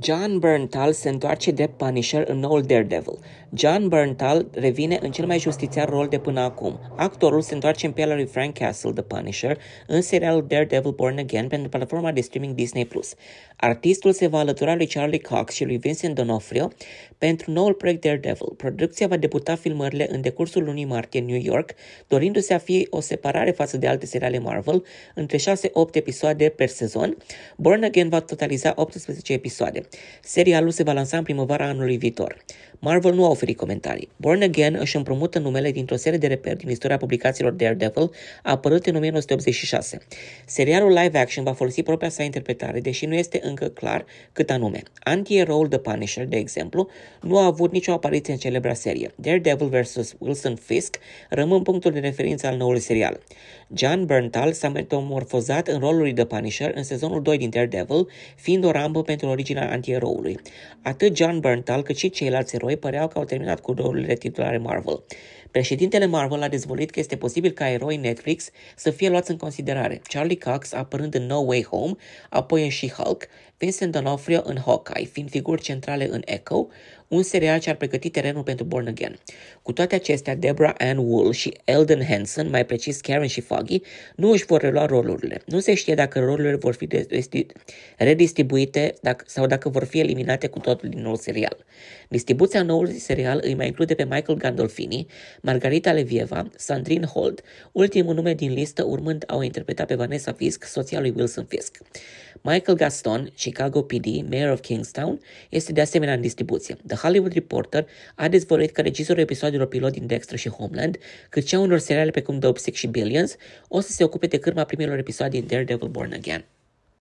John Berntal se întoarce de Punisher în noul Daredevil. John Berntal revine în cel mai justițiar rol de până acum. Actorul se întoarce în pielea lui Frank Castle, The Punisher, în serialul Daredevil Born Again pentru platforma de streaming Disney+. Artistul se va alătura lui Charlie Cox și lui Vincent D'Onofrio pentru noul proiect Daredevil. Producția va debuta filmările în decursul lunii martie în New York, dorindu-se a fi o separare față de alte seriale Marvel, între 6-8 episoade per sezon. Born Again va totaliza 18 episoade. Serialul se va lansa în primăvara anului viitor. Marvel nu a oferit comentarii. Born Again își împrumută numele dintr-o serie de reperi din istoria publicațiilor Daredevil, apărut în 1986. Serialul live action va folosi propria sa interpretare, deși nu este încă clar cât anume. Anti-eroul The Punisher, de exemplu, nu a avut nicio apariție în celebra serie. Daredevil vs. Wilson Fisk rămân punctul de referință al noului serial. John Berntal s-a metamorfozat în rolul lui The Punisher în sezonul 2 din Daredevil, fiind o rambă pentru originea antieroului. Atât John Berntal cât și ceilalți eroi păreau că au terminat cu rolurile titulare Marvel. Președintele Marvel a dezvolit că este posibil ca eroi Netflix să fie luați în considerare. Charlie Cox apărând în No Way Home, apoi în She-Hulk, Vincent D'Onofrio în Hawkeye, fiind figuri centrale în Echo, un serial ce ar pregăti terenul pentru Born Again. Cu toate acestea, Deborah Ann Wool și Eldon Hansen, mai precis Karen și Foggy, nu își vor relua rolurile. Nu se știe dacă rolurile vor fi redistribuite dacă, sau dacă vor fi eliminate cu totul din nou serial. Distribuția noului serial îi mai include pe Michael Gandolfini, Margarita Levieva, Sandrine Holt, ultimul nume din listă urmând a o interpreta pe Vanessa Fisk, soția lui Wilson Fisk. Michael Gaston, Chicago PD, Mayor of Kingstown, este de asemenea în distribuție. The Hollywood Reporter a dezvăluit că regizorul episodilor pilot din Dexter și Homeland, cât și a unor seriale precum Dope Sick și Billions, o să se ocupe de cârma primilor episoade din Daredevil Born Again.